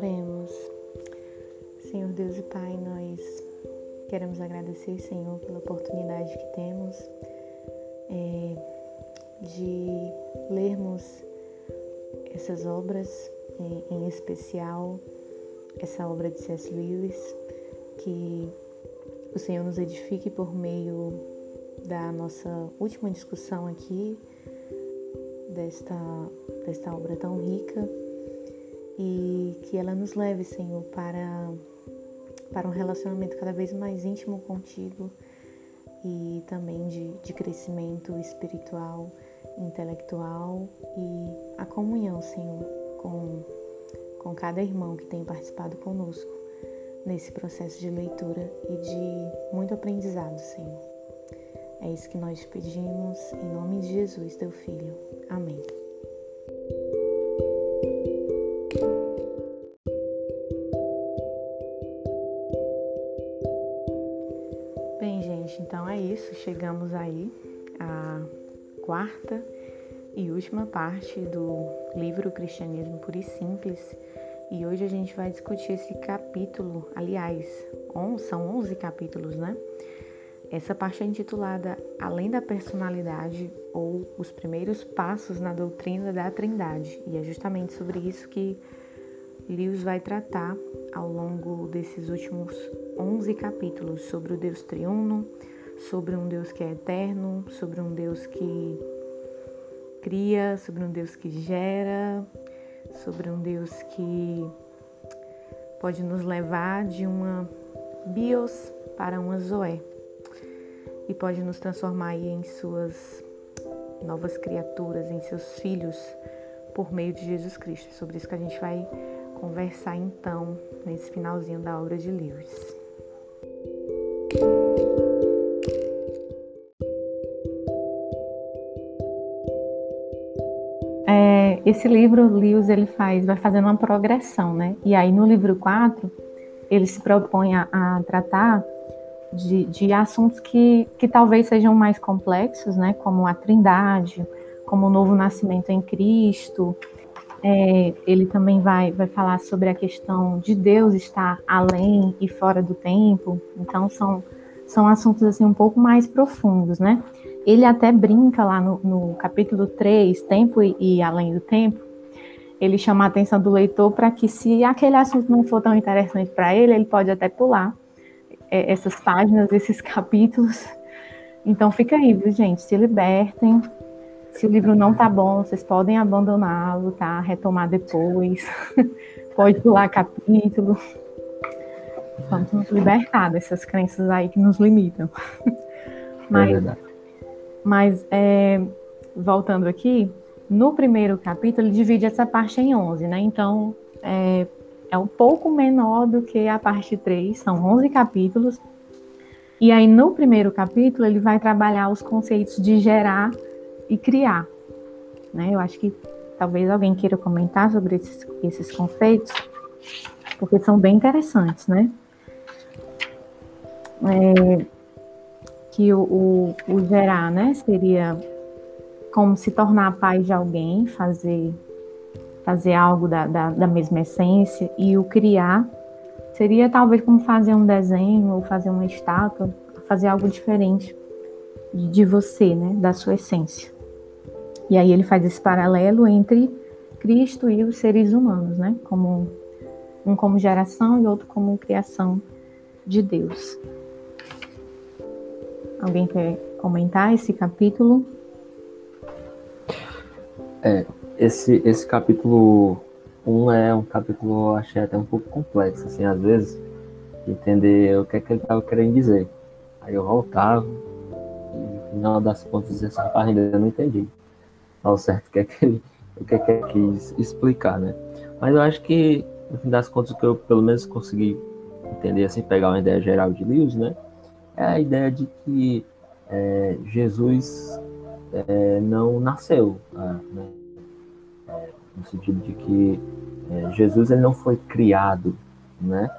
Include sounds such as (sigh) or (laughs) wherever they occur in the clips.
Oremos. Senhor Deus e Pai, nós queremos agradecer, Senhor, pela oportunidade que temos é, de lermos essas obras, em, em especial essa obra de C.S. Lewis, que o Senhor nos edifique por meio da nossa última discussão aqui, desta, desta obra tão rica e que ela nos leve, Senhor, para, para um relacionamento cada vez mais íntimo contigo e também de, de crescimento espiritual, intelectual e a comunhão, Senhor, com, com cada irmão que tem participado conosco nesse processo de leitura e de muito aprendizado, Senhor. É isso que nós te pedimos, em nome de Jesus, teu Filho. Amém. Chegamos aí à quarta e última parte do livro Cristianismo Puro e Simples. E hoje a gente vai discutir esse capítulo, aliás, são 11 capítulos, né? Essa parte é intitulada Além da Personalidade ou Os Primeiros Passos na Doutrina da Trindade. E é justamente sobre isso que Lewis vai tratar ao longo desses últimos 11 capítulos sobre o Deus triuno, sobre um Deus que é eterno, sobre um Deus que cria, sobre um Deus que gera, sobre um Deus que pode nos levar de uma bios para uma zoé e pode nos transformar em suas novas criaturas, em seus filhos por meio de Jesus Cristo. Sobre isso que a gente vai conversar então nesse finalzinho da obra de Lewis. Esse livro, Lewis, ele faz, vai fazendo uma progressão, né? E aí no livro 4, ele se propõe a, a tratar de, de, assuntos que, que talvez sejam mais complexos, né? Como a trindade, como o novo nascimento em Cristo. É, ele também vai, vai falar sobre a questão de Deus estar além e fora do tempo. Então, são, são assuntos assim um pouco mais profundos, né? Ele até brinca lá no, no capítulo 3, Tempo e, e Além do Tempo, ele chama a atenção do leitor para que, se aquele assunto não for tão interessante para ele, ele pode até pular é, essas páginas, (laughs) esses capítulos. Então fica aí, viu, gente? Se libertem. Se o livro não tá bom, vocês podem abandoná-lo, tá? Retomar depois. (laughs) pode pular capítulo. Vamos nos libertar dessas crenças aí que nos limitam. (laughs) Mas, é mas, é, voltando aqui, no primeiro capítulo, ele divide essa parte em 11, né? Então, é, é um pouco menor do que a parte 3, são 11 capítulos. E aí, no primeiro capítulo, ele vai trabalhar os conceitos de gerar e criar. Né? Eu acho que talvez alguém queira comentar sobre esses, esses conceitos, porque são bem interessantes, né? É, que o, o, o gerar, né, seria como se tornar pai de alguém, fazer fazer algo da, da, da, mesma essência, e o criar seria talvez como fazer um desenho ou fazer uma estátua, fazer algo diferente de você, né, da sua essência. E aí ele faz esse paralelo entre Cristo e os seres humanos, né, como um como geração e outro como criação de Deus. Alguém quer comentar esse capítulo? É, esse, esse capítulo 1 um é um capítulo, eu achei até um pouco complexo, assim, às vezes, entender o que é que ele estava querendo dizer. Aí eu voltava, e no final das contas, essa parte ainda não entendi ao certo o que é que ele, o que é que ele quis explicar, né? Mas eu acho que, no fim das contas, o que eu pelo menos consegui entender, assim, pegar uma ideia geral de Lewis, né? É a ideia de que é, Jesus é, não nasceu, né? É, no sentido de que é, Jesus ele não foi criado, né?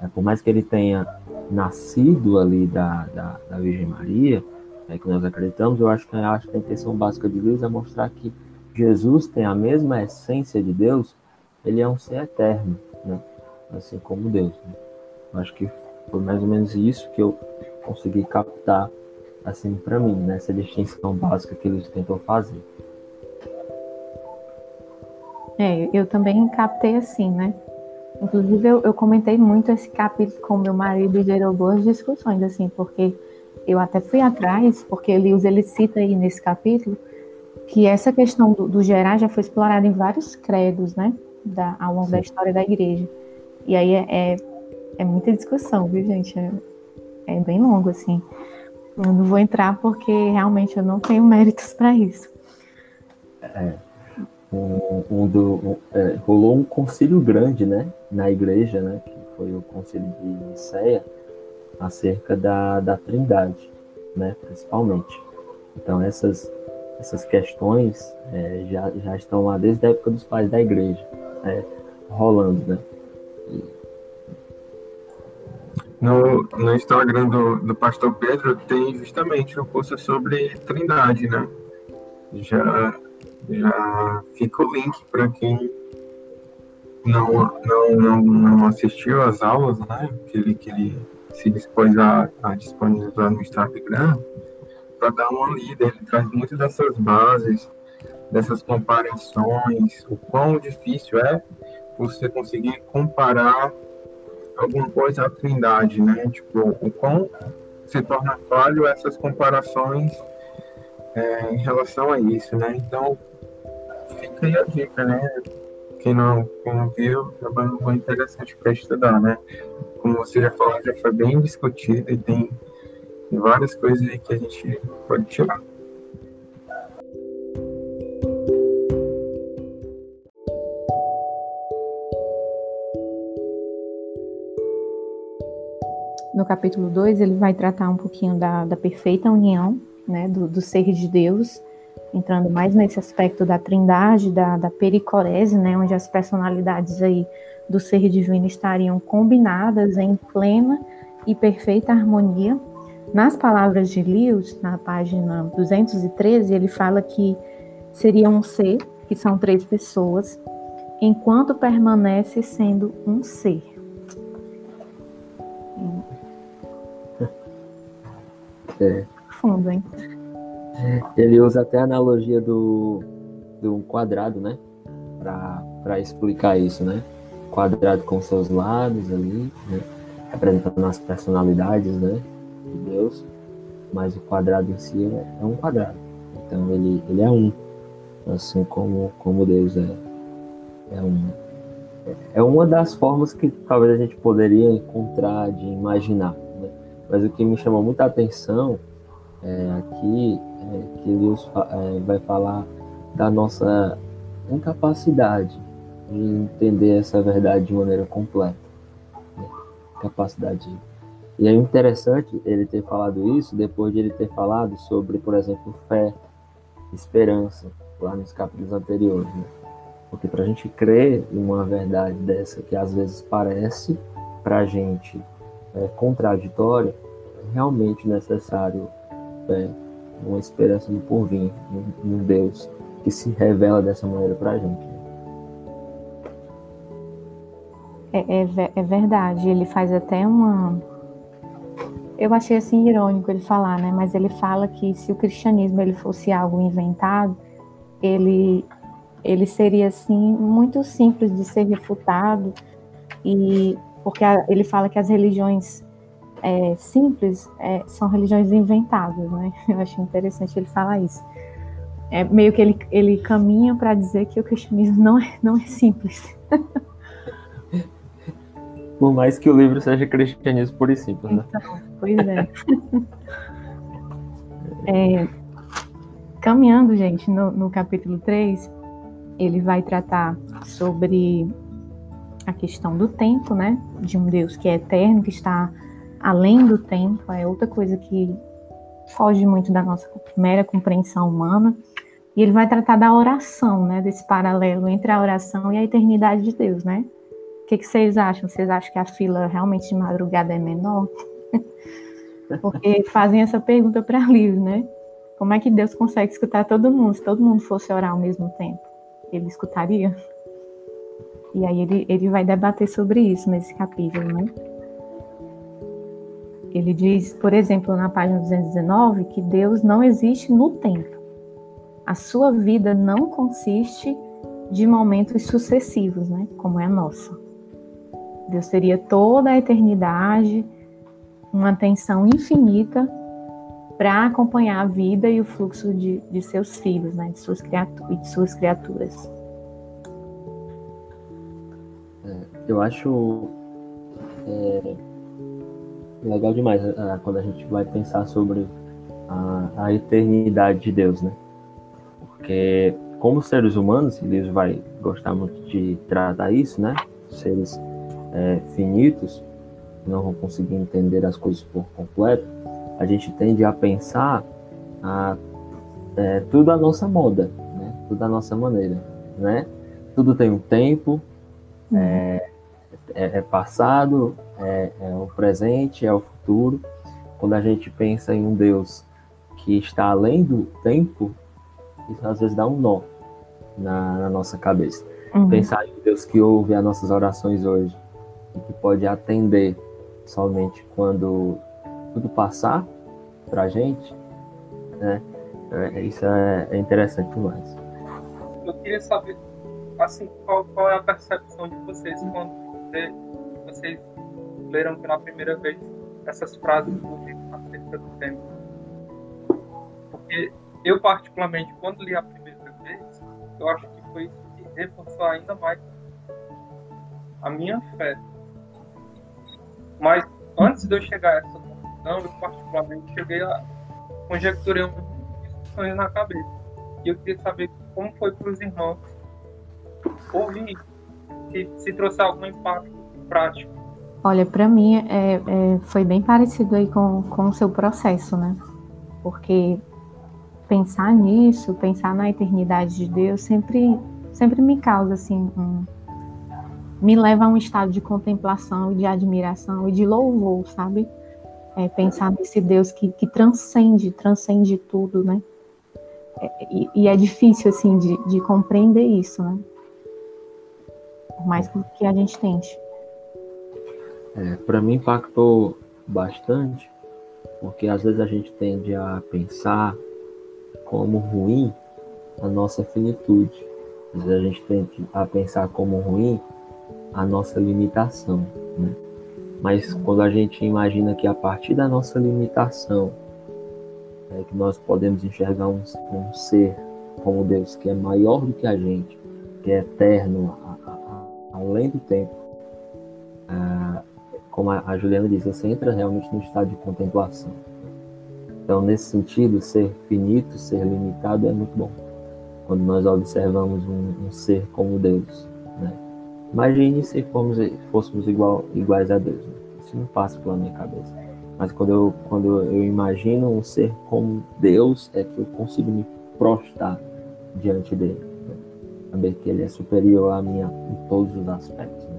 É, por mais que ele tenha nascido ali da, da, da Virgem Maria, é que nós acreditamos, eu acho que, eu acho que a intenção básica de Deus é mostrar que Jesus tem a mesma essência de Deus, ele é um ser eterno, né? assim como Deus. Né? Acho que foi mais ou menos isso que eu consegui captar assim para mim, nessa distinção básica que eles tentou fazer. É, eu também captei assim, né? Inclusive, eu, eu comentei muito esse capítulo com meu marido e gerou boas discussões, assim, porque eu até fui atrás, porque Elius ele cita aí nesse capítulo que essa questão do, do gerar já foi explorada em vários credos, né? Da, ao longo Sim. da história da igreja. E aí é, é, é muita discussão, viu, gente? É, é bem longo, assim. Eu não vou entrar porque realmente eu não tenho (laughs) méritos para isso. É, um, um do, um, é, rolou um concílio grande, né, na igreja, né, que foi o concílio de Nicéia, acerca da, da Trindade, né, principalmente. Então essas essas questões é, já, já estão lá desde a época dos pais da igreja, é, rolando, né? E... No, no Instagram do, do pastor Pedro tem justamente um post sobre Trindade, né? Já, já fica o link para quem não, não, não, não assistiu às aulas, né? Que ele, que ele se dispôs a, a disponibilizar no Instagram para dar uma lida. Ele traz muitas dessas bases, dessas comparações, o quão difícil é você conseguir comparar alguma coisa à Trindade, né? Tipo, o quão se torna falho essas comparações é, em relação a isso, né? Então, fica aí a dica, né? Quem não, quem não viu, é bem interessante para estudar, né? Como você já falou, já foi bem discutido e tem várias coisas aí que a gente pode tirar. No capítulo 2, ele vai tratar um pouquinho da, da perfeita união, né, do, do ser de Deus, entrando mais nesse aspecto da trindade, da, da pericorese, né, onde as personalidades aí do ser divino estariam combinadas em plena e perfeita harmonia, nas palavras de Lewis, na página 213, ele fala que seria um ser, que são três pessoas, enquanto permanece sendo um ser. É. Fundo, hein? Ele usa até a analogia do, do quadrado, né? Para explicar isso, né? Quadrado com seus lados ali, né? Representando as personalidades, né? de Deus, mas o quadrado em si é, é um quadrado. Então ele, ele é um, assim como, como Deus é, é um. É uma das formas que talvez a gente poderia encontrar de imaginar. Mas o que me chamou muita atenção é, aqui é que Deus é, vai falar da nossa incapacidade de entender essa verdade de maneira completa. Né? Capacidade de e é interessante ele ter falado isso depois de ele ter falado sobre, por exemplo, fé, esperança, lá nos capítulos anteriores. Né? Porque para a gente crer em uma verdade dessa que às vezes parece para a gente é, contraditória, é realmente necessário é, uma esperança no porvir, num Deus que se revela dessa maneira para a gente. É, é, é verdade, ele faz até uma, eu achei assim irônico ele falar, né? Mas ele fala que se o cristianismo ele fosse algo inventado, ele ele seria assim muito simples de ser refutado e porque a, ele fala que as religiões é, simples é, são religiões inventadas, né? (laughs) Eu achei interessante ele falar isso. É meio que ele, ele caminha para dizer que o cristianismo não é, não é simples. (laughs) Por mais que o livro seja cristianismo puro e simples, né? Então, pois é. (laughs) é caminhando, gente, no, no capítulo 3, ele vai tratar sobre a questão do tempo, né? De um Deus que é eterno, que está além do tempo, é outra coisa que foge muito da nossa mera compreensão humana. E ele vai tratar da oração, né? Desse paralelo entre a oração e a eternidade de Deus, né? O que, que vocês acham? Vocês acham que a fila realmente de madrugada é menor? (laughs) Porque fazem essa pergunta para Liv, né? Como é que Deus consegue escutar todo mundo? Se todo mundo fosse orar ao mesmo tempo, ele escutaria? E aí ele, ele vai debater sobre isso nesse capítulo, né? Ele diz, por exemplo, na página 219, que Deus não existe no tempo. A sua vida não consiste de momentos sucessivos, né? Como é a nossa. Deus teria toda a eternidade, uma atenção infinita para acompanhar a vida e o fluxo de, de seus filhos, né? De suas, criaturas, de suas criaturas. Eu acho é, legal demais é, quando a gente vai pensar sobre a, a, eternidade de Deus, né? Porque como seres humanos, Deus vai gostar muito de tratar isso, né? Seres é, finitos, não vão conseguir entender as coisas por completo, a gente tende a pensar a, é, tudo à nossa moda, né? Tudo à nossa maneira, né? Tudo tem um tempo, é, é, é, passado, é, é o presente, é o futuro. Quando a gente pensa em um Deus que está além do tempo, isso às vezes dá um nó na, na nossa cabeça. Uhum. Pensar em um Deus que ouve as nossas orações hoje e que pode atender somente quando tudo passar para a gente, né? É, isso é, é, interessante demais. Eu queria saber, assim, qual, qual é a percepção de vocês quando vocês leram pela primeira vez essas frases do livro acerca do tempo? Porque eu, particularmente, quando li a primeira vez, eu acho que foi isso que reforçou ainda mais a minha fé. Mas antes de eu chegar a essa conclusão, eu particularmente cheguei a conjecturar muitas questões na cabeça. E eu queria saber como foi para os irmãos ouvir se, se trouxe algum impacto prático. Olha, para mim é, é, foi bem parecido aí com, com o seu processo, né? Porque pensar nisso, pensar na eternidade de Deus, sempre, sempre me causa assim um, me leva a um estado de contemplação, de admiração e de louvor, sabe? É, pensar nesse Deus que, que transcende, transcende tudo, né? É, e, e, é difícil, assim, de, de compreender isso, né? Por mais que a gente tente. É, Para mim impactou bastante, porque às vezes a gente tende a pensar como ruim a nossa finitude. Às vezes a gente tende a pensar como ruim a nossa limitação. Né? Mas quando a gente imagina que a partir da nossa limitação é que nós podemos enxergar um, um, ser como Deus que é maior do que a gente, que é eterno, além do tempo. Como a, Juliana disse, você entra realmente no estado de contemplação. Então, nesse sentido, ser finito, ser limitado é muito bom. Quando nós observamos um, um ser como Deus, né? Imagine se formos, fôssemos igual, iguais a Deus. Né? Isso não passa pela minha cabeça. Mas quando eu, quando eu imagino um ser como Deus, é que eu consigo me prostrar diante dele. Saber que ele é superior a mim em todos os aspectos. Né?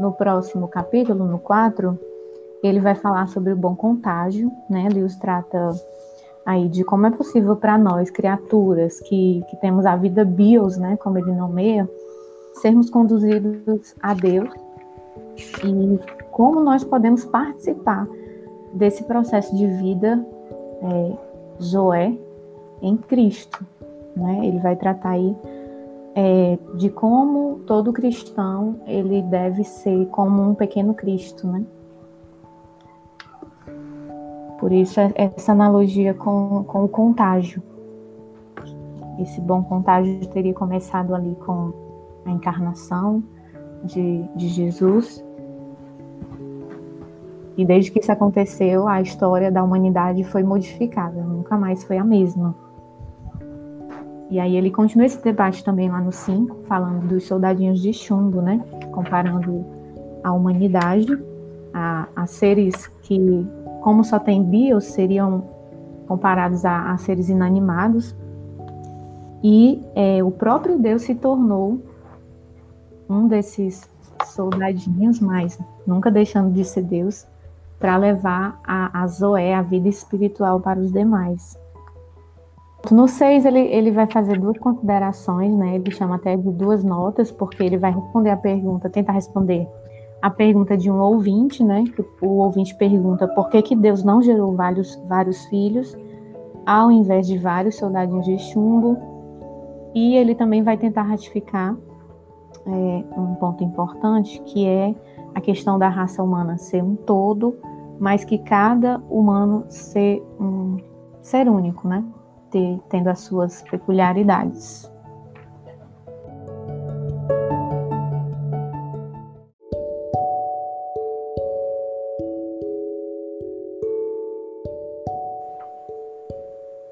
No próximo capítulo, no 4, ele vai falar sobre o bom contágio, né? Lewis trata aí de como é possível para nós, criaturas que, que temos a vida bios, né, como ele nomeia, sermos conduzidos a Deus e como nós podemos participar desse processo de vida é, Zoé em Cristo. Né? Ele vai tratar aí é, de como todo cristão ele deve ser como um pequeno Cristo, né? Por isso, é, essa analogia com, com o contágio. Esse bom contágio teria começado ali com a encarnação de, de Jesus. E desde que isso aconteceu, a história da humanidade foi modificada, nunca mais foi a mesma. E aí ele continua esse debate também lá no 5, falando dos soldadinhos de chumbo, né? Comparando a humanidade a, a seres que como só tem bios, seriam comparados a, a seres inanimados. E é, o próprio Deus se tornou um desses soldadinhos, mas nunca deixando de ser Deus, para levar a, a Zoé, a vida espiritual para os demais. No 6, ele, ele vai fazer duas considerações, né? Ele chama até de duas notas, porque ele vai responder a pergunta, tentar responder a pergunta de um ouvinte, né? Que o ouvinte pergunta por que, que Deus não gerou vários, vários filhos, ao invés de vários soldadinhos de chumbo. E ele também vai tentar ratificar é, um ponto importante, que é a questão da raça humana ser um todo, mas que cada humano ser um ser único, né? Ter, tendo as suas peculiaridades.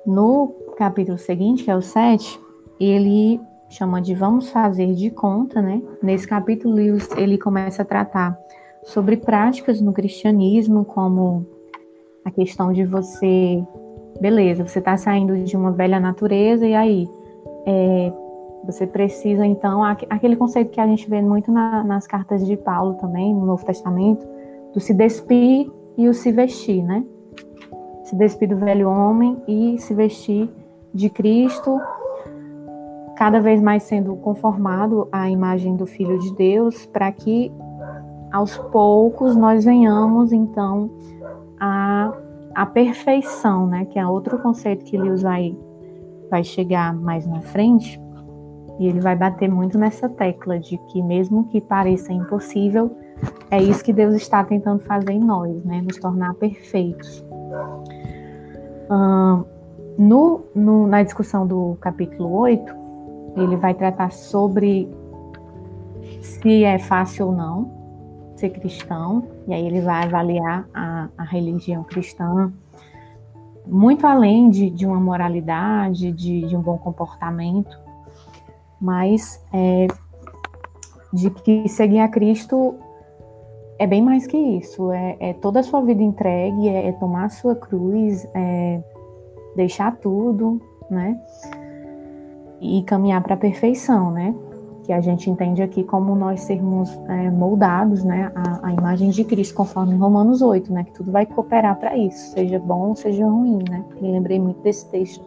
No capítulo seguinte, que é o 7, ele chama de Vamos Fazer de Conta, né? Nesse capítulo, ele começa a tratar sobre práticas no cristianismo, como a questão de você, beleza, você está saindo de uma velha natureza, e aí é, você precisa, então, aquele conceito que a gente vê muito na, nas cartas de Paulo também, no Novo Testamento, do se despir e o se vestir, né? Se despir do velho homem e se vestir de Cristo cada vez mais sendo conformado à imagem do Filho de Deus, para que aos poucos nós venhamos então à, à perfeição, né? Que é outro conceito que Lewis vai, vai chegar mais na frente, e ele vai bater muito nessa tecla de que mesmo que pareça impossível, é isso que Deus está tentando fazer em nós, né? Nos tornar perfeitos. no, no, na discussão do capítulo 8, ele vai tratar sobre se é fácil ou não ser cristão, e aí ele vai avaliar a, a religião cristã muito além de, de uma moralidade, de, de, um bom comportamento, mas é, de que seguir a Cristo é bem mais que isso, é, é toda a sua vida entregue, é, é tomar a sua cruz, é deixar tudo, né? e caminhar para a perfeição, né? Que a gente entende aqui como nós sermos é, moldados, né? A, imagem de Cristo, conforme Romanos 8, né? Que tudo vai cooperar para isso, seja bom, seja ruim, né? Me lembrei muito desse texto.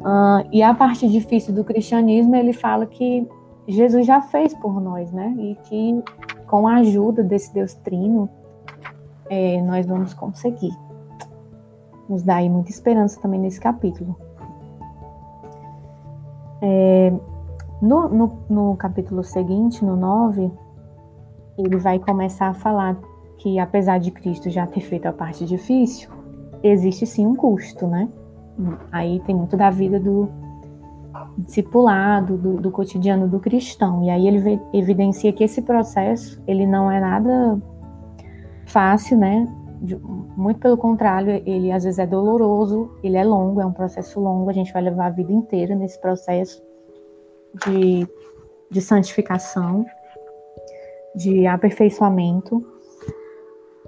Uh, e a parte difícil do cristianismo, ele fala que Jesus já fez por nós, né? E que com a ajuda desse Deus Trino, é, nós vamos conseguir. Nos dá aí muita esperança também nesse capítulo. É, no, no, no capítulo seguinte, no 9, ele vai começar a falar que, apesar de Cristo já ter feito a parte difícil, existe sim um custo, né? Aí tem muito da vida do discipulado, do, do cotidiano do cristão. E aí ele evidencia que esse processo, ele não é nada fácil, né? Muito pelo contrário, ele às vezes é doloroso, ele é longo, é um processo longo, a gente vai levar a vida inteira nesse processo de, de santificação, de aperfeiçoamento.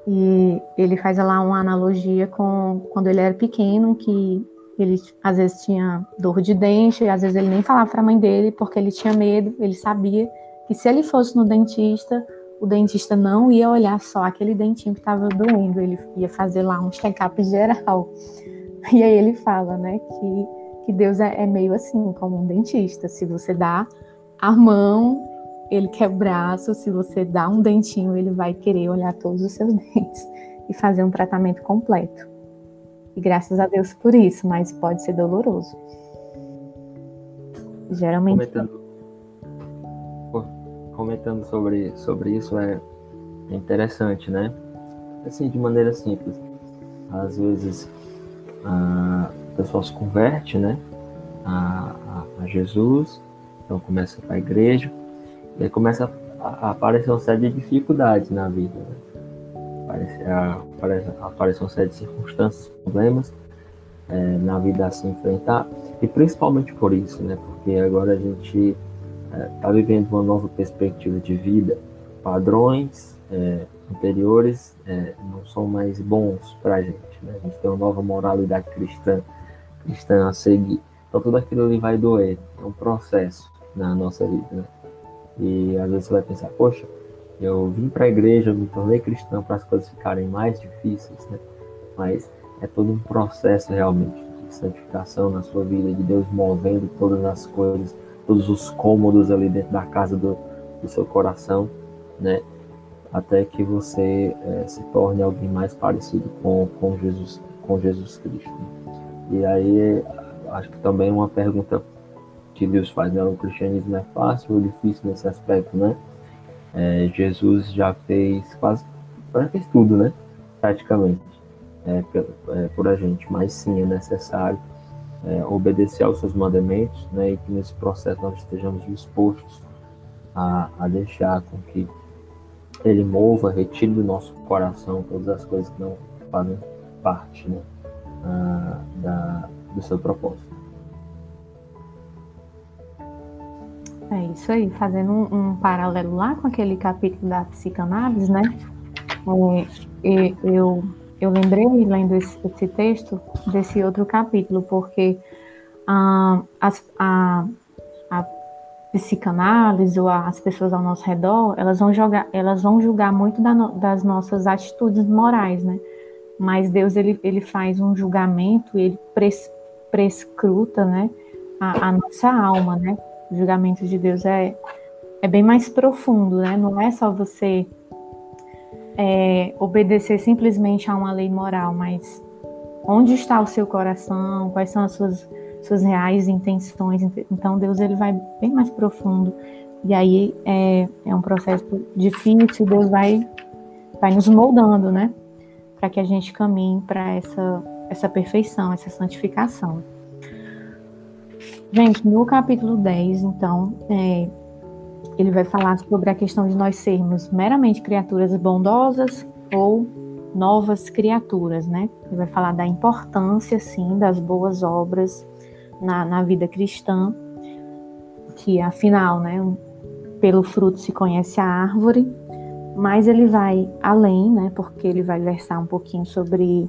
E ele faz lá uma analogia com quando ele era pequeno, que ele às vezes tinha dor de dente, às vezes ele nem falava para a mãe dele porque ele tinha medo, ele sabia que se ele fosse no dentista, o dentista não ia olhar só aquele dentinho que estava doendo, ele ia fazer lá um check-up geral. (laughs) E aí ele fala, né, que, que Deus é, é, meio assim, como um dentista. Se você dá a mão, ele quer o braço, se você dá um dentinho, ele vai querer olhar todos os seus (laughs) dentes e fazer um tratamento completo. E graças a Deus por isso, mas pode ser doloroso. Geralmente. Comentando comentando sobre, sobre isso é, é interessante, né? Assim, de maneira simples. Às vezes a pessoa se converte, né? A, a, a Jesus, então começa para a igreja, e aí começa a, a, aparecer uma série de dificuldades na vida. Né? Aparece, aparece, uma série de circunstâncias, problemas é, na vida a se enfrentar, e principalmente por isso, né? Porque agora a gente está é, vivendo uma nova perspectiva de vida, padrões é, anteriores é, não são mais bons para a gente. Né? A gente tem uma nova moralidade cristã, cristã a seguir. Então tudo aquilo ali vai doer, é um processo na nossa vida. Né? E às vezes você vai pensar, poxa, Eu vim para a igreja, me tornei cristão para as coisas ficarem mais difíceis, né? Mas é todo um processo realmente de santificação na sua vida, de Deus movendo todas as coisas, todos os cômodos ali dentro da casa do, do seu coração, né? Até que você é, se torne alguém mais parecido com, com Jesus, com Jesus Cristo. E aí acho que também uma pergunta que Deus faz, né? O cristianismo é fácil ou difícil nesse aspecto, né? É, Jesus já fez quase, já fez tudo, né? Praticamente, é, é, por a gente, mas sim é necessário é, obedecer aos seus mandamentos, né? E que nesse processo nós estejamos dispostos a, a deixar com que Ele mova, retire do nosso coração todas as coisas que não fazem parte, né? Ah, da, do seu propósito. É isso aí, fazendo um, um, paralelo lá com aquele capítulo da psicanálise, né? É, eu, eu lembrei, lendo esse, esse, texto, desse outro capítulo, porque a, a, a psicanálise ou as pessoas ao nosso redor, elas vão, jogar, elas vão julgar muito da, das nossas atitudes morais, né? Mas Deus, ele, ele faz um julgamento, ele pres, prescruta, né? A, a nossa alma, né? O julgamento de Deus é, é bem mais profundo, né? Não é só você é, obedecer simplesmente a uma lei moral, mas onde está o seu coração, quais são as suas, suas reais intenções. Então Deus ele vai bem mais profundo. E aí é, é um processo difícil, Deus vai, vai nos moldando, né? Para que a gente caminhe para essa, essa perfeição, essa santificação. Gente, no capítulo 10, então, é, ele vai falar sobre a questão de nós sermos meramente criaturas bondosas ou novas criaturas, né? Ele vai falar da importância, sim, das boas obras na, na vida cristã, que afinal, né, pelo fruto se conhece a árvore, mas ele vai além, né, porque ele vai versar um pouquinho sobre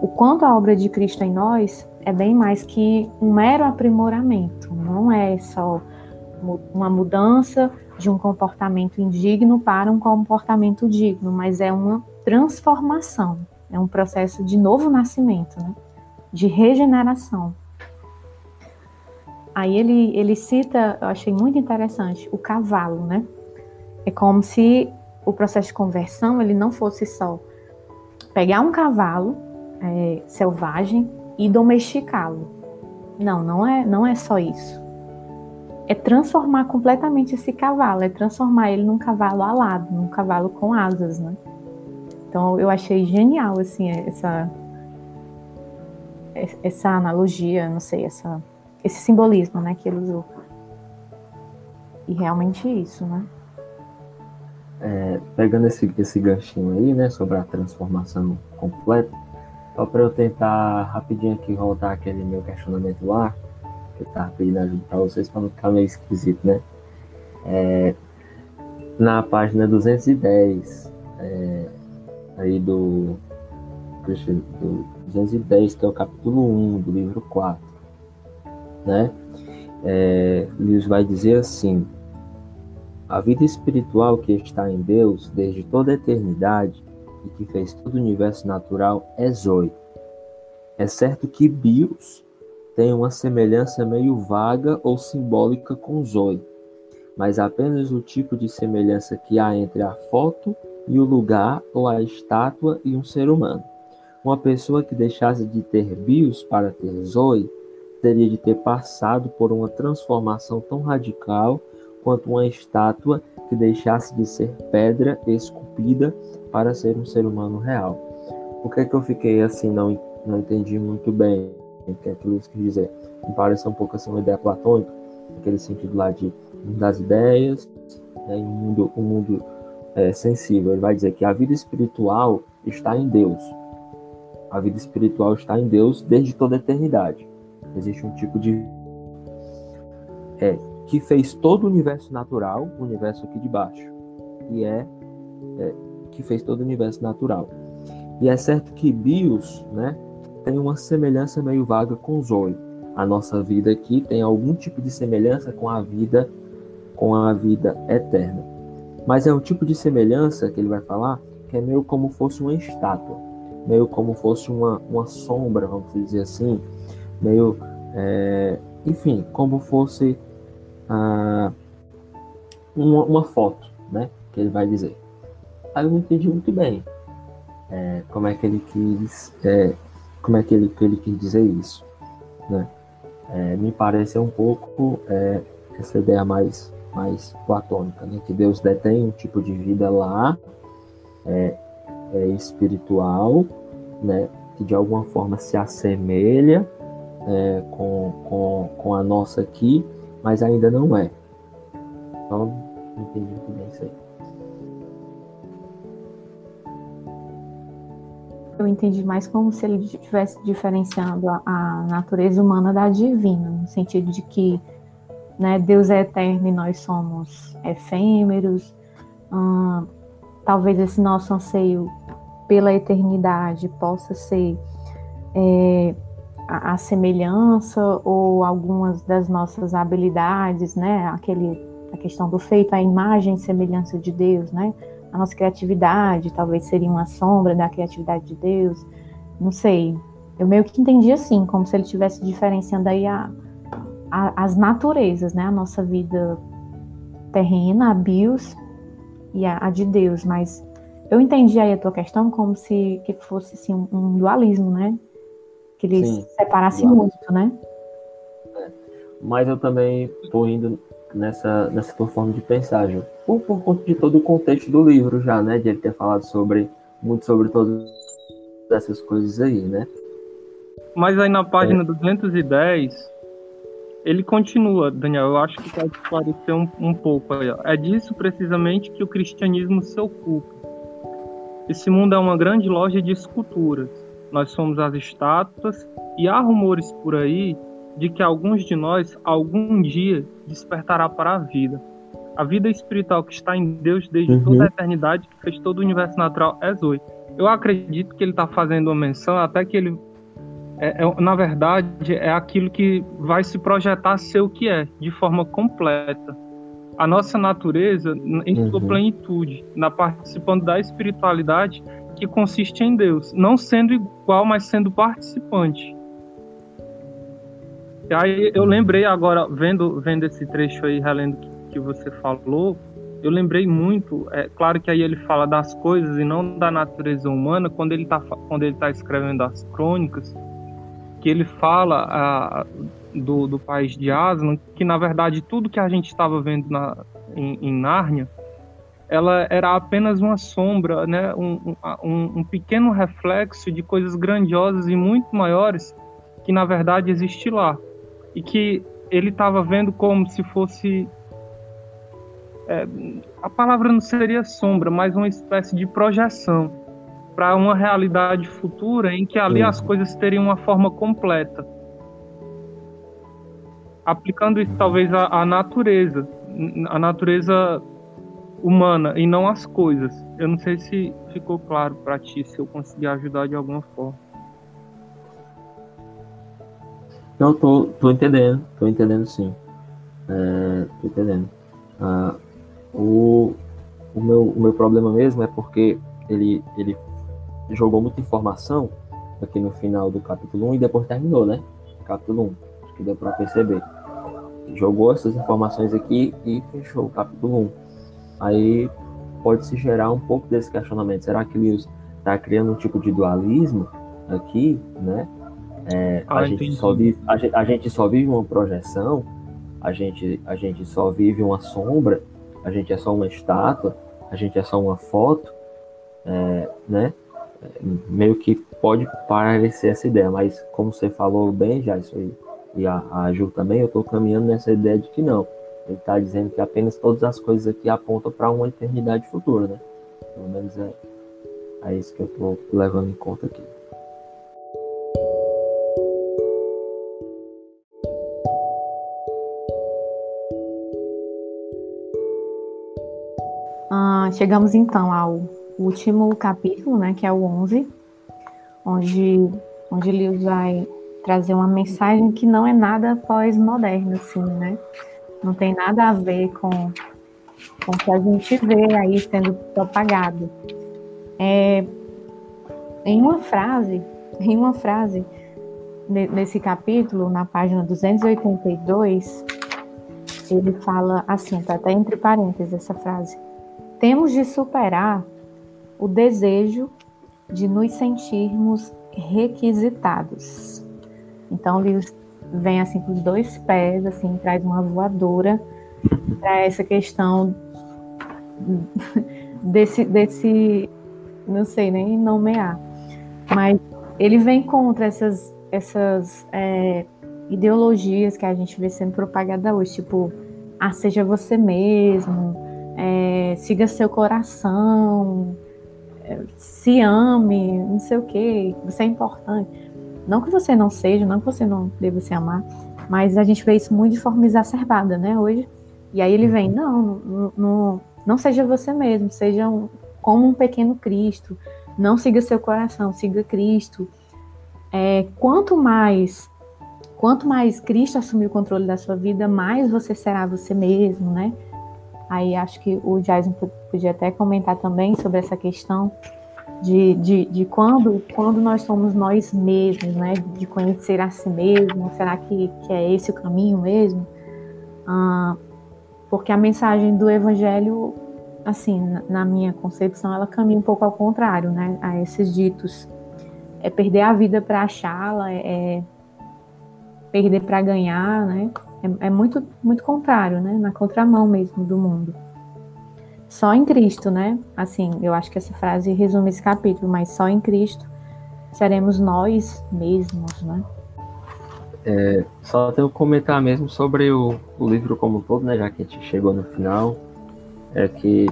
o quanto a obra de Cristo em nós é bem mais que um mero aprimoramento, não é só uma mudança de um comportamento indigno para um comportamento digno, mas é uma transformação, é um processo de novo nascimento, né? de regeneração. Aí ele, ele cita, eu achei muito interessante, o cavalo, né? É como se o processo de conversão ele não fosse só pegar um cavalo é, selvagem e domesticá-lo. Não, não é, não é só isso. É transformar completamente esse cavalo, é transformar ele num cavalo alado, num cavalo com asas, né? Então eu achei genial assim essa essa analogia, não sei, essa esse simbolismo, né, que ele usou. E realmente isso, né? É, pegando esse, esse ganchinho aí, né, sobre a transformação completa, só para eu tentar rapidinho aqui voltar aquele meu questionamento lá, que eu estava pedindo ajuda para vocês para não ficar meio esquisito, né? É, na página 210, é, aí do, do 210, que é o capítulo 1 do livro 4, né? É, Lewis vai dizer assim: a vida espiritual que está em Deus desde toda a eternidade e que fez todo o universo natural é Zoe. É certo que Bios tem uma semelhança meio vaga ou simbólica com Zoe, mas apenas o tipo de semelhança que há entre a foto e o lugar ou a estátua e um ser humano. Uma pessoa que deixasse de ter Bios para ter Zoe teria de ter passado por uma transformação tão radical quanto uma estátua que deixasse de ser pedra esculpida para ser um ser humano real. O que é que eu fiquei assim, não, não entendi muito bem o que é que Luiz quis dizer. Me parece um pouco assim uma ideia platônica, aquele sentido lá de das ideias, né, um mundo, um mundo é, sensível. Ele vai dizer que a vida espiritual está em Deus. A vida espiritual está em Deus desde toda a eternidade. Existe um tipo de é, que fez todo o universo natural, o universo aqui de baixo, e é, é que fez todo o universo natural. E é certo que Bios, né, tem uma semelhança meio vaga com Zoe. A nossa vida aqui tem algum tipo de semelhança com a vida com a vida eterna. Mas é um tipo de semelhança que ele vai falar que é meio como fosse uma estátua, meio como fosse uma, uma sombra, vamos dizer assim, meio, é, enfim, como fosse ah, uma, uma, foto, né? Que ele vai dizer. Aí eu não entendi muito bem é, como é que ele quis, é, como é que ele, que ele quis dizer isso, né? É, me parece um pouco é, essa ideia mais mais platônica, né? Que Deus detém um tipo de vida lá, é, é espiritual, né? Que de alguma forma se assemelha é, com, com, com a nossa aqui, mas ainda não é. Então, não entendi muito bem isso aí. Eu entendi mais como se ele estivesse diferenciando a, a natureza humana da divina, no sentido de que né, Deus é eterno e nós somos efêmeros. Hum, talvez esse nosso anseio pela eternidade possa ser é, a, semelhança ou algumas das nossas habilidades, né? Aquele, a questão do feito, a imagem e semelhança de Deus, né? A nossa criatividade talvez seria uma sombra da criatividade de Deus. Não sei. Eu meio que entendi assim, como se ele estivesse diferenciando aí a, a, as naturezas, né? A nossa vida terrena, a bios e a, a de Deus, mas eu entendi aí a tua questão como se que fosse assim, um dualismo, né? Que ele Sim, separasse dualismo. muito, né? É. Mas eu também estou indo nessa, nessa tua forma de pensar, Ju. Por, por conta de todo o contexto do livro já, né? De ele ter falado sobre muito sobre todas essas coisas aí, né? Mas aí na página é. 210 ele continua, Daniel, eu acho que pode esclarecer um, um pouco aí. Ó. É disso precisamente que o cristianismo se ocupa. Esse mundo é uma grande loja de esculturas. Nós somos as estátuas e há rumores por aí de que alguns de nós algum dia despertará para a vida. A vida espiritual que está em Deus desde uhum. toda a eternidade, que fez todo o universo natural, é Zoe. Eu acredito que ele está fazendo uma menção, até que ele é, é, na verdade, é aquilo que vai se projetar ser o que é, de forma completa. A nossa natureza, em uhum. sua plenitude, na participando da espiritualidade que consiste em Deus, não sendo igual, mas sendo participante. E aí eu lembrei agora, vendo, vendo esse trecho aí, relendo que, que você falou, eu lembrei muito, é claro que aí ele fala das coisas e não da natureza humana, quando ele está quando ele tá escrevendo as crônicas, que ele fala a, do, do país de Aslan, que na verdade tudo que a gente estava vendo na, em, em Nárnia, ela era apenas uma sombra, né? Um, um, um, pequeno reflexo de coisas grandiosas e muito maiores que na verdade existe lá e que ele estava vendo como se fosse é, a palavra não seria sombra, mas uma espécie de projeção para uma realidade futura em que ali as coisas teriam uma forma completa. Aplicando isso talvez à, à natureza, a natureza humana e não as coisas. Eu não sei se ficou claro para ti, se eu consegui ajudar de alguma forma. Não, tô, tô entendendo, tô entendendo sim. É, tô entendendo. Ah, o, o, meu, o meu problema mesmo é porque ele, ele jogou muita informação aqui no final do capítulo 1 e depois terminou, né? Capítulo 1, acho que deu para perceber. Jogou essas informações aqui e fechou o capítulo 1. Aí pode se gerar um pouco desse questionamento. Será que Lewis está criando um tipo de dualismo aqui, né? É, ah, a, gente só vive, a, gente, a gente só vive uma projeção, a gente, a gente só vive uma sombra, a gente é só uma estátua, a gente é só uma foto, é, né? meio que pode parecer essa ideia, mas como você falou bem já isso aí, e a, a Ju também, eu estou caminhando nessa ideia de que não. Ele está dizendo que apenas todas as coisas aqui apontam para uma eternidade futura, né? Pelo menos é, é isso que eu estou levando em conta aqui. Ah, chegamos então ao último capítulo, né, que é o 11, onde, onde Lewis vai trazer uma mensagem que não é nada pós-moderno, assim, né? Não tem nada a ver com, com o que a gente vê aí sendo propagado. É, em uma frase, (laughs) em uma frase, nesse capítulo, na página 282, ele fala assim, está até entre parênteses essa frase. Temos de superar o desejo de nos sentirmos requisitados. Então, ele vem assim com os dois pés, assim, traz uma voadora para essa questão desse, desse, não sei nem nomear, mas ele vem contra essas, essas é, ideologias que a gente vê sendo propagada hoje, tipo, ah, seja você mesmo, é, siga seu coração, é, se ame, não sei o que, você é importante. Não que você não seja, não que você não deva se amar, mas a gente vê isso muito de forma exacerbada, né, hoje. E aí ele vem, não, não, seja você mesmo, seja um, como um pequeno Cristo, não siga seu coração, siga Cristo. É, quanto mais quanto mais Cristo assumir o controle da sua vida, mais você será você mesmo, né? Aí acho que o Jason podia até comentar também sobre essa questão de, de, de quando, quando nós somos nós mesmos, né? De conhecer a si mesmo, será que, que é esse o caminho mesmo? Ah, porque a mensagem do Evangelho assim, na minha concepção, ela caminha um pouco ao contrário, né, a esses ditos. É perder a vida para achá-la, é, é perder para ganhar, né? É, é, muito, muito contrário, né? Na contramão mesmo do mundo. Só em Cristo, né? Assim, eu acho que essa frase resume esse capítulo, mas só em Cristo seremos nós mesmos, né? É, só tenho que comentar mesmo sobre o, o livro como um todo, né? Já que a gente chegou no final é que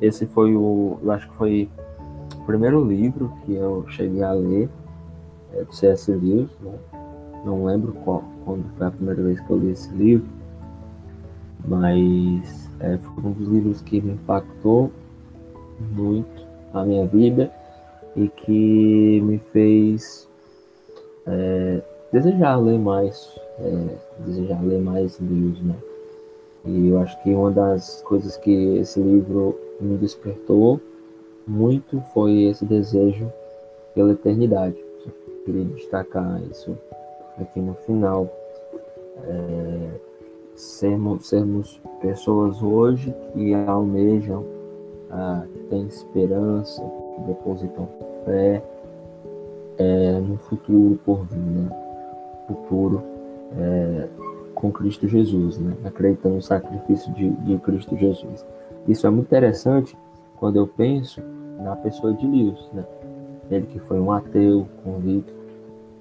esse foi o, eu acho que foi o primeiro livro que eu cheguei a ler é, do C.S. Lewis, né? não lembro qual, quando foi a primeira vez que eu li esse livro, mas é, foi um dos livros que me impactou muito na minha vida e que me fez é, desejar ler mais, é, desejar ler mais livros, né? E eu acho que uma das coisas que esse livro me despertou muito foi esse desejo pela eternidade. Eu queria destacar isso aqui no final. É, sermos, sermos pessoas hoje que almejam, ah, que têm esperança, que depositam fé é, no futuro por vir, né? futuro é, com Cristo Jesus, né? acreditando no sacrifício de, de Cristo Jesus. Isso é muito interessante quando eu penso na pessoa de Lewis, né? ele que foi um ateu convicto,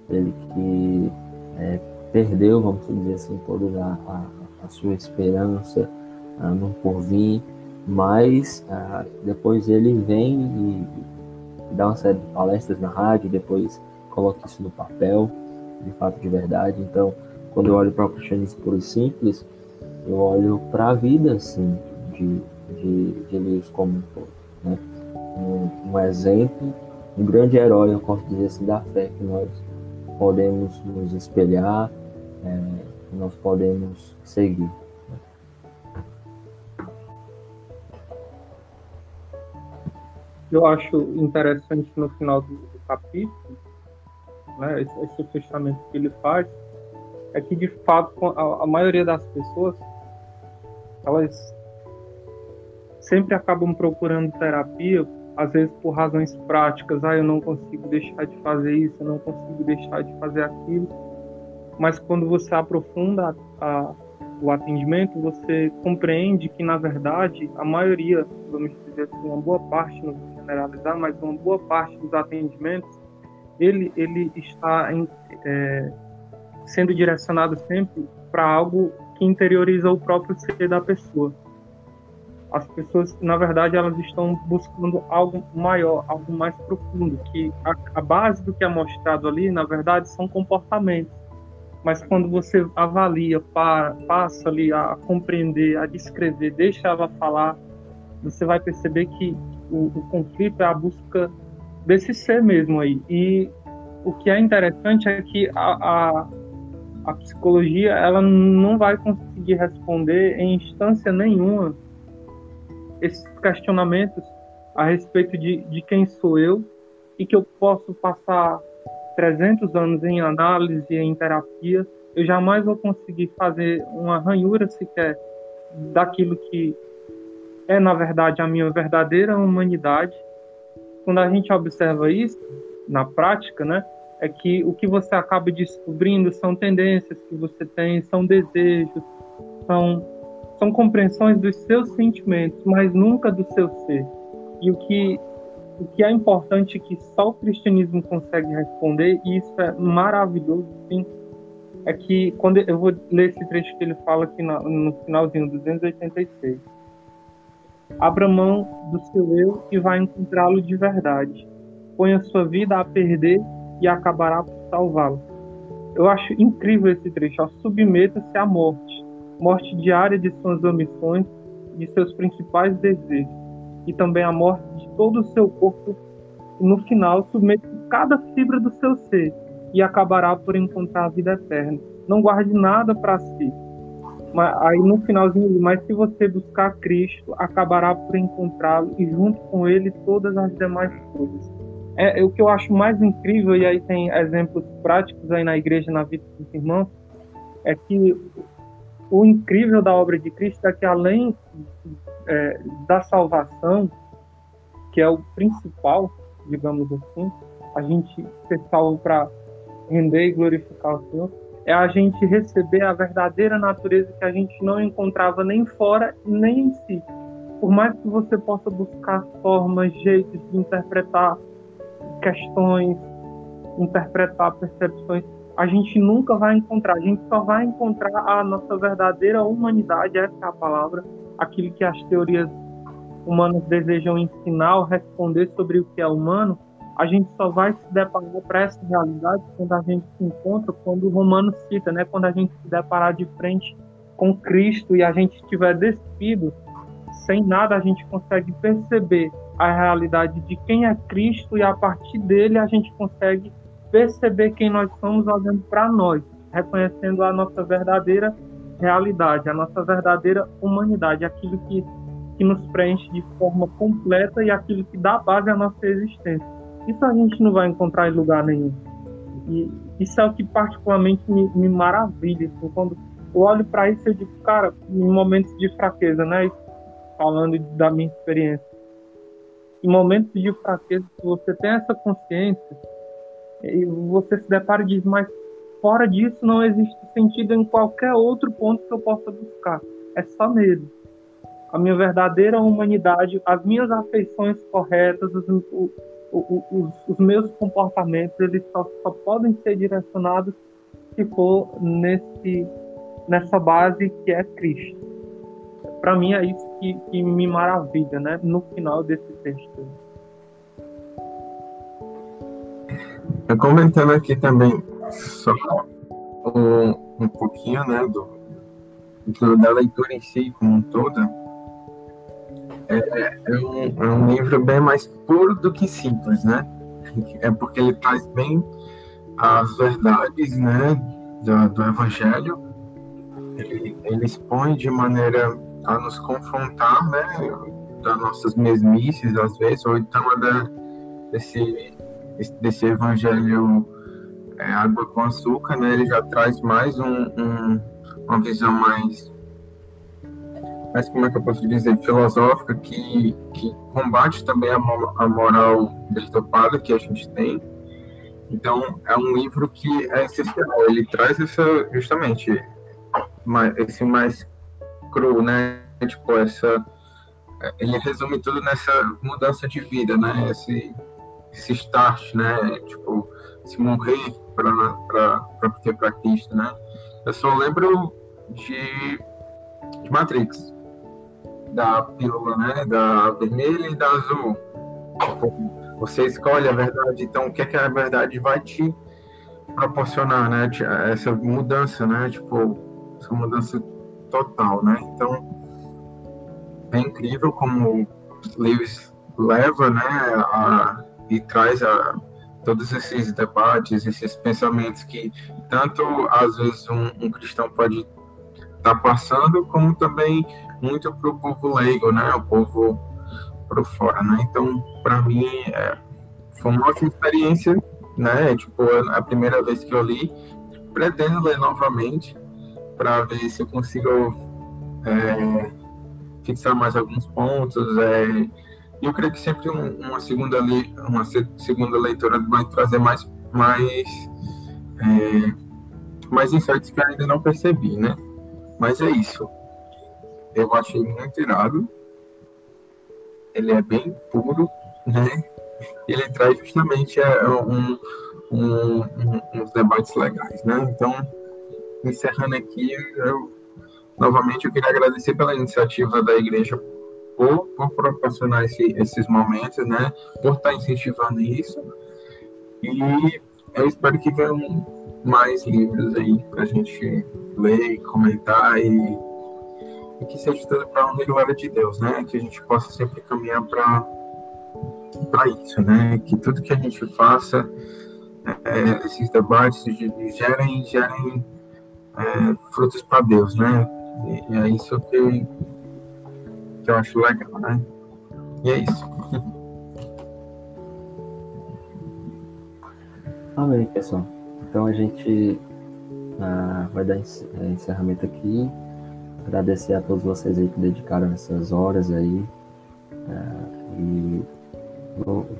ele que é, perdeu, vamos dizer assim, toda a, a, a sua esperança ah, no porvir, mas ah, depois ele vem e, dá uma série de palestras na rádio, depois coloca isso no papel, de fato de verdade. Então, quando eu olho para o cristianismo puro e simples, eu olho para a vida, assim, de, de, de como um todo. Né? Um, um, exemplo, um grande herói, eu posso dizer assim, da fé que nós podemos nos espelhar, é, nós podemos seguir. Eu acho interessante no final do, capítulo, né, esse, esse fechamento que ele faz, é que de fato a, a maioria das pessoas elas sempre acabam procurando terapia, às vezes por razões práticas, ah, eu não consigo deixar de fazer isso, eu não consigo deixar de fazer aquilo. Mas quando você aprofunda a, a, o atendimento, você compreende que, na verdade, a maioria, vamos dizer assim, uma boa parte, não vou generalizar, mas uma boa parte dos atendimentos, ele, ele está em, é, sendo direcionado sempre para algo que interioriza o próprio ser da pessoa. As pessoas, na verdade, elas estão buscando algo maior, algo mais profundo, que a, a base do que é mostrado ali, na verdade, são comportamentos. Mas quando você avalia, para, passa ali a compreender, a descrever, deixa ela falar, você vai perceber que o, o conflito é a busca desse ser mesmo aí. E o que é interessante é que a, a a psicologia ela não vai conseguir responder em instância nenhuma esses questionamentos a respeito de, de quem sou eu e que eu posso passar 300 anos em análise, em terapia, eu jamais vou conseguir fazer uma ranhura sequer daquilo que é, na verdade, a minha verdadeira humanidade. Quando a gente observa isso na prática, né, é que o que você acaba descobrindo são tendências que você tem, são desejos, são, são compreensões dos seus sentimentos, mas nunca do seu ser. E o que, o que é importante que só o cristianismo consegue responder, e isso é maravilhoso, sim, é que quando eu vou ler esse trecho que ele fala aqui no, no finalzinho, 286. Abra mão do seu eu e vai encontrá-lo de verdade. Põe a sua vida a perder e acabará por salvá-lo. Eu acho incrível esse trecho. Submeta-se à morte, morte diária de suas ambições, de seus principais desejos, e também a morte de todo o seu corpo. no final, submeta cada fibra do seu ser e acabará por encontrar a vida eterna. Não guarde nada para si. Mas, aí no finalzinho, mas se você buscar Cristo, acabará por encontrá-lo e junto com ele todas as demais coisas. É, é, o que eu acho mais incrível, e aí tem exemplos práticos aí na igreja, na vida dos irmãos, é que o incrível da obra de Cristo é que além é, da salvação, que é o principal, digamos assim, a gente ser salvo para render e glorificar o Senhor, é a gente receber a verdadeira natureza que a gente não encontrava nem fora nem em si. Por mais que você possa buscar formas, jeitos de interpretar questões, interpretar percepções, a gente nunca vai encontrar. A gente só vai encontrar a nossa verdadeira humanidade, essa é a palavra, aquilo que as teorias humanas desejam ensinar ou responder sobre o que é humano, a gente só vai se deparar para essa realidade quando a gente se encontra, quando o Romano cita, né, quando a gente se deparar de frente com Cristo e a gente estiver despido, sem nada a gente consegue perceber a realidade de quem é Cristo e a partir dele a gente consegue perceber quem nós somos olhando para nós, reconhecendo a nossa verdadeira realidade, a nossa verdadeira humanidade, aquilo que, que nos preenche de forma completa e aquilo que dá base à nossa existência. Isso a gente não vai encontrar em lugar nenhum. E isso é o que particularmente me, me maravilha. Assim, quando eu olho para isso, eu digo, cara, em momentos de fraqueza, né? Falando da minha experiência. Em momentos de fraqueza, se você tem essa consciência, você se depara e diz, mas fora disso não existe sentido em qualquer outro ponto que eu possa buscar. É só nele. A minha verdadeira humanidade, as minhas afeições corretas, os, os, os meus comportamentos eles só, só podem ser direcionados se for nesse, nessa base que é Cristo. Para mim é isso que, que me maravilha, né? No final desse texto. Eu comentando aqui também só um, um pouquinho, né, do, do, da leitura em si como um todo é, é, um, é um livro bem mais puro do que simples, né? É porque ele traz bem as verdades, né, do, do Evangelho. Ele, ele expõe de maneira a nos confrontar, né, das nossas mesmices às vezes, ou então da, desse, desse Evangelho é, água com açúcar, né? Ele já traz mais um, um uma visão mais mas como é que eu posso dizer, filosófica, que, que combate também a, a moral destopada que a gente tem. Então, é um livro que é essencial. Ele traz essa, justamente, esse mais cru, né? Tipo, essa... Ele resume tudo nessa mudança de vida, né? Esse, esse start, né? Tipo, se morrer para ter para Cristo, né? Eu só lembro de, de Matrix da pílula, né? Da vermelha e da azul. Tipo, você escolhe a verdade, então o que é que a verdade vai te proporcionar, né? Essa mudança, né? Tipo, essa mudança total, né? Então, é incrível como Lewis leva, né? A, e traz a, todos esses debates, esses pensamentos que tanto às vezes um, um cristão pode estar tá passando, como também muito para o povo leigo, né? O povo por fora, né? Então, para mim, é, foi uma ótima experiência, né? Tipo, a primeira vez que eu li, pretendo ler novamente para ver se eu consigo é, fixar mais alguns pontos. É, eu creio que sempre um, uma segunda li, uma segunda leitura vai trazer mais mais é, mais insights que eu ainda não percebi, né? Mas é isso. Eu achei muito irado. Ele é bem puro, né? Ele traz justamente é, um, um, um, uns debates legais, né? Então, encerrando aqui, eu, novamente eu queria agradecer pela iniciativa da igreja por, por proporcionar esse, esses momentos, né? Por estar incentivando isso. E eu espero que venham mais livros aí para a gente ler, comentar e, e que seja tudo para a glória de Deus, né? Que a gente possa sempre caminhar para para isso, né? Que tudo que a gente faça, é, esses debates gerem, gerem é, frutos para Deus, né? E, é isso que, que eu acho legal, né? E é isso. (laughs) Amém, pessoal. Então a gente ah, vai dar é, encerramento aqui. Agradecer a todos vocês aí que dedicaram essas horas aí. Ah, e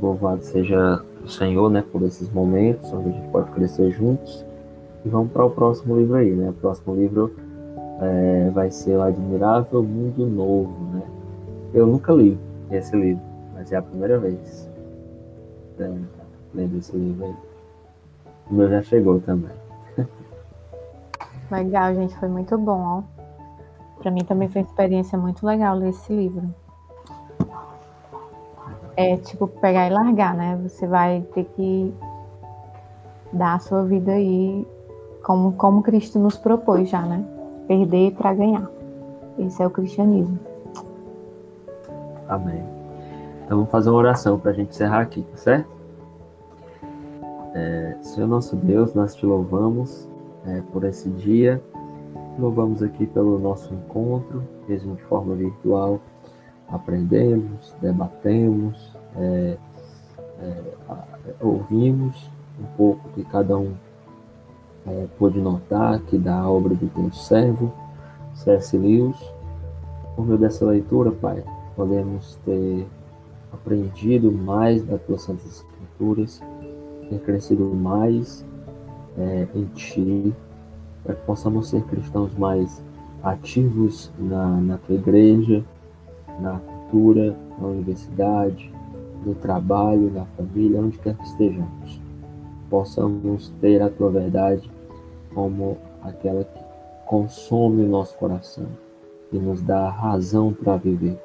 louvado seja o Senhor, né, por esses momentos onde a gente pode crescer juntos. E vamos para o próximo livro aí, né? O próximo livro é, vai ser o Admirável Mundo Novo, né? Eu nunca li esse livro, mas é a primeira vez é, lendo esse livro aí. O meu já chegou também. (laughs) Legal, gente, foi muito bom, ó. Pra mim também foi uma experiência muito legal ler esse livro. É tipo pegar e largar, né? Você vai ter que dar a sua vida aí como, como Cristo nos propôs já, né? Perder para ganhar. Esse é o cristianismo. Amém. Então vamos fazer uma oração para a gente encerrar aqui, tá certo? É, Senhor nosso Deus, nós te louvamos é, por esse dia. Louvamos aqui pelo nosso encontro, mesmo de forma virtual. Aprendemos, debatemos, é, é ouvimos um pouco que cada um é, pôde notar que da obra do teu servo, C.S. Lewis. Por meio dessa leitura, Pai, podemos ter aprendido mais das tuas santas escrituras, ter crescido mais é, em Ti, para que possamos ser cristãos mais ativos na, na tua igreja, na cultura, na universidade, no trabalho, na família, onde quer que estejamos. Possamos ter a tua verdade como aquela que consome o nosso coração e nos dá razão para viver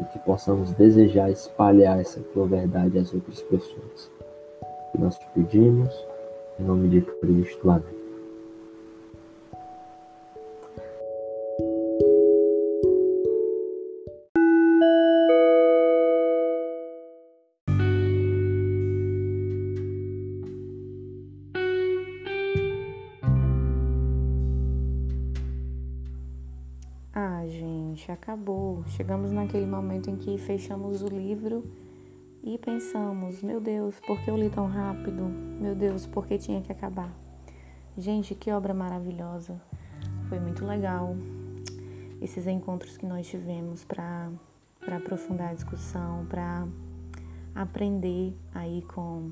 e que possamos desejar espalhar essa tua verdade às outras pessoas. Nós te pedimos, em nome de Cristo. Amém. Acabou. Chegamos naquele momento em que fechamos o livro e pensamos: meu Deus, por que eu li tão rápido? Meu Deus, por que tinha que acabar? Gente, que obra maravilhosa! Foi muito legal esses encontros que nós tivemos para aprofundar a discussão, para aprender aí com,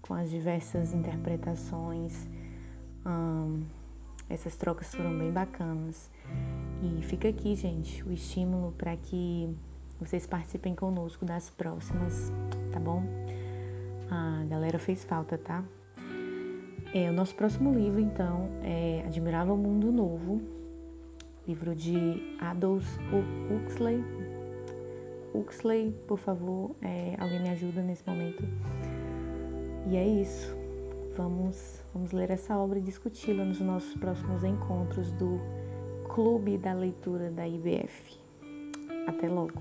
com as diversas interpretações. Essas trocas foram bem bacanas. E fica aqui, gente, o estímulo para que vocês participem conosco das próximas, tá bom? A galera fez falta, tá? É, o nosso próximo livro, então, é Admirável Mundo Novo, livro de Adolf Huxley. Huxley, por favor, é, alguém me ajuda nesse momento. E é isso. Vamos, vamos ler essa obra e discuti-la nos nossos próximos encontros do Clube da Leitura da IBF. Até logo!